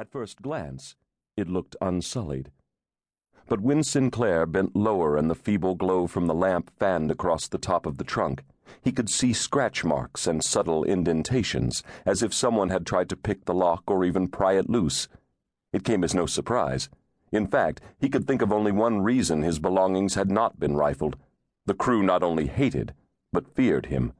At first glance, it looked unsullied. But when Sinclair bent lower and the feeble glow from the lamp fanned across the top of the trunk, he could see scratch marks and subtle indentations, as if someone had tried to pick the lock or even pry it loose. It came as no surprise. In fact, he could think of only one reason his belongings had not been rifled. The crew not only hated, but feared him.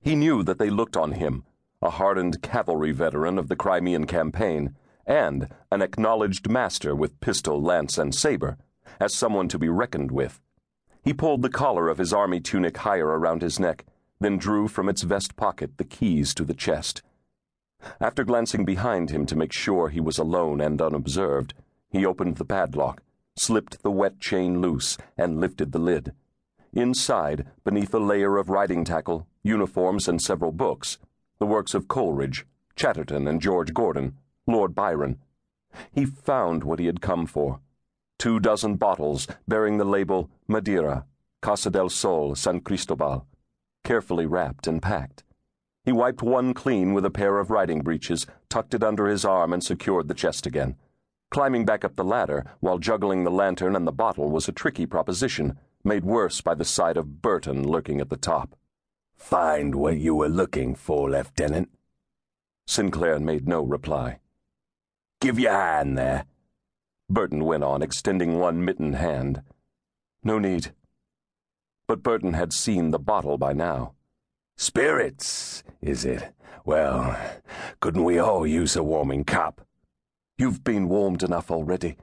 He knew that they looked on him, a hardened cavalry veteran of the Crimean campaign, and an acknowledged master with pistol, lance, and saber, as someone to be reckoned with. He pulled the collar of his army tunic higher around his neck, then drew from its vest pocket the keys to the chest. After glancing behind him to make sure he was alone and unobserved, he opened the padlock, slipped the wet chain loose, and lifted the lid. Inside, beneath a layer of riding tackle, uniforms, and several books, the works of Coleridge, Chatterton, and George Gordon, Lord Byron. He found what he had come for two dozen bottles bearing the label Madeira, Casa del Sol, San Cristobal, carefully wrapped and packed. He wiped one clean with a pair of riding breeches, tucked it under his arm, and secured the chest again. Climbing back up the ladder while juggling the lantern and the bottle was a tricky proposition, made worse by the sight of Burton lurking at the top. Find what you were looking for, Lieutenant. Sinclair made no reply. Give your hand there. Burton went on, extending one mittened hand. No need. But Burton had seen the bottle by now. Spirits, is it? Well, couldn't we all use a warming cup? You've been warmed enough already.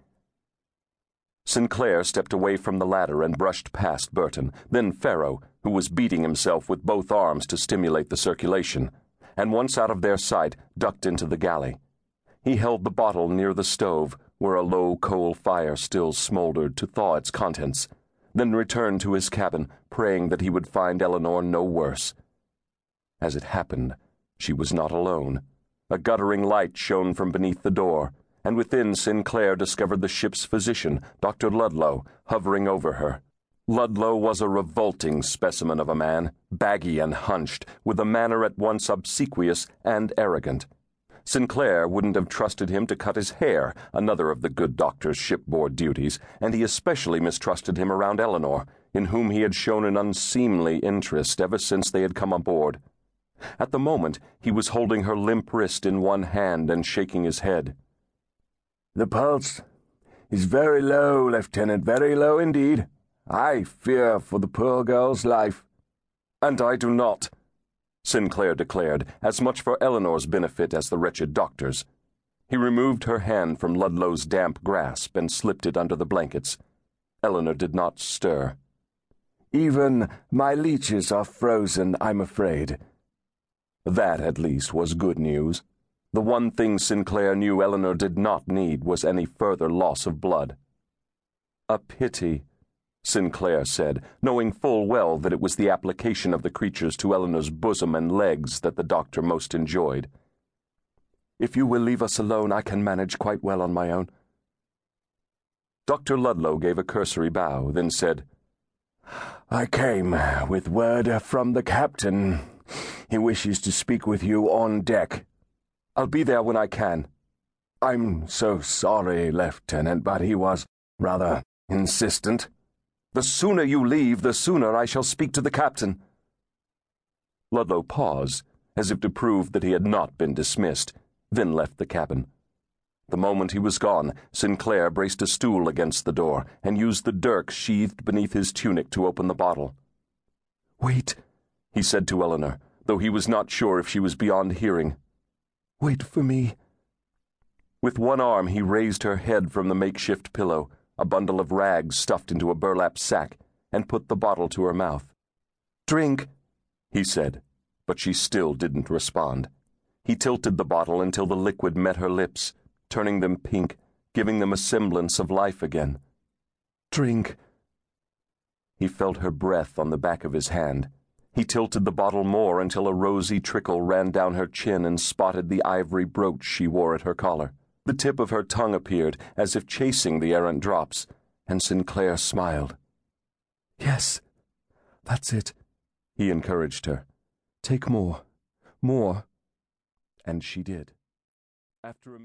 Sinclair stepped away from the ladder and brushed past Burton, then Farrow, who was beating himself with both arms to stimulate the circulation, and once out of their sight, ducked into the galley. He held the bottle near the stove, where a low coal fire still smoldered, to thaw its contents, then returned to his cabin, praying that he would find Eleanor no worse. As it happened, she was not alone. A guttering light shone from beneath the door, and within Sinclair discovered the ship's physician, Dr. Ludlow, hovering over her. Ludlow was a revolting specimen of a man, baggy and hunched, with a manner at once obsequious and arrogant. Sinclair wouldn't have trusted him to cut his hair, another of the good doctor's shipboard duties, and he especially mistrusted him around Eleanor, in whom he had shown an unseemly interest ever since they had come aboard. At the moment, he was holding her limp wrist in one hand and shaking his head. The pulse is very low, Lieutenant, very low indeed. I fear for the poor girl's life. And I do not, Sinclair declared, as much for Eleanor's benefit as the wretched doctor's. He removed her hand from Ludlow's damp grasp and slipped it under the blankets. Eleanor did not stir. Even my leeches are frozen, I'm afraid. That, at least, was good news. The one thing Sinclair knew Eleanor did not need was any further loss of blood. A pity, Sinclair said, knowing full well that it was the application of the creatures to Eleanor's bosom and legs that the doctor most enjoyed. If you will leave us alone, I can manage quite well on my own. Dr. Ludlow gave a cursory bow, then said, I came with word from the captain. He wishes to speak with you on deck. I'll be there when I can. I'm so sorry, Lieutenant, but he was rather insistent. The sooner you leave, the sooner I shall speak to the captain. Ludlow paused, as if to prove that he had not been dismissed, then left the cabin. The moment he was gone, Sinclair braced a stool against the door and used the dirk sheathed beneath his tunic to open the bottle. Wait, he said to Eleanor though he was not sure if she was beyond hearing. Wait for me. With one arm, he raised her head from the makeshift pillow, a bundle of rags stuffed into a burlap sack, and put the bottle to her mouth. Drink, he said, but she still didn't respond. He tilted the bottle until the liquid met her lips, turning them pink, giving them a semblance of life again. Drink. He felt her breath on the back of his hand he tilted the bottle more until a rosy trickle ran down her chin and spotted the ivory brooch she wore at her collar. The tip of her tongue appeared, as if chasing the errant drops, and Sinclair smiled. Yes, that's it, he encouraged her. Take more, more. And she did. After a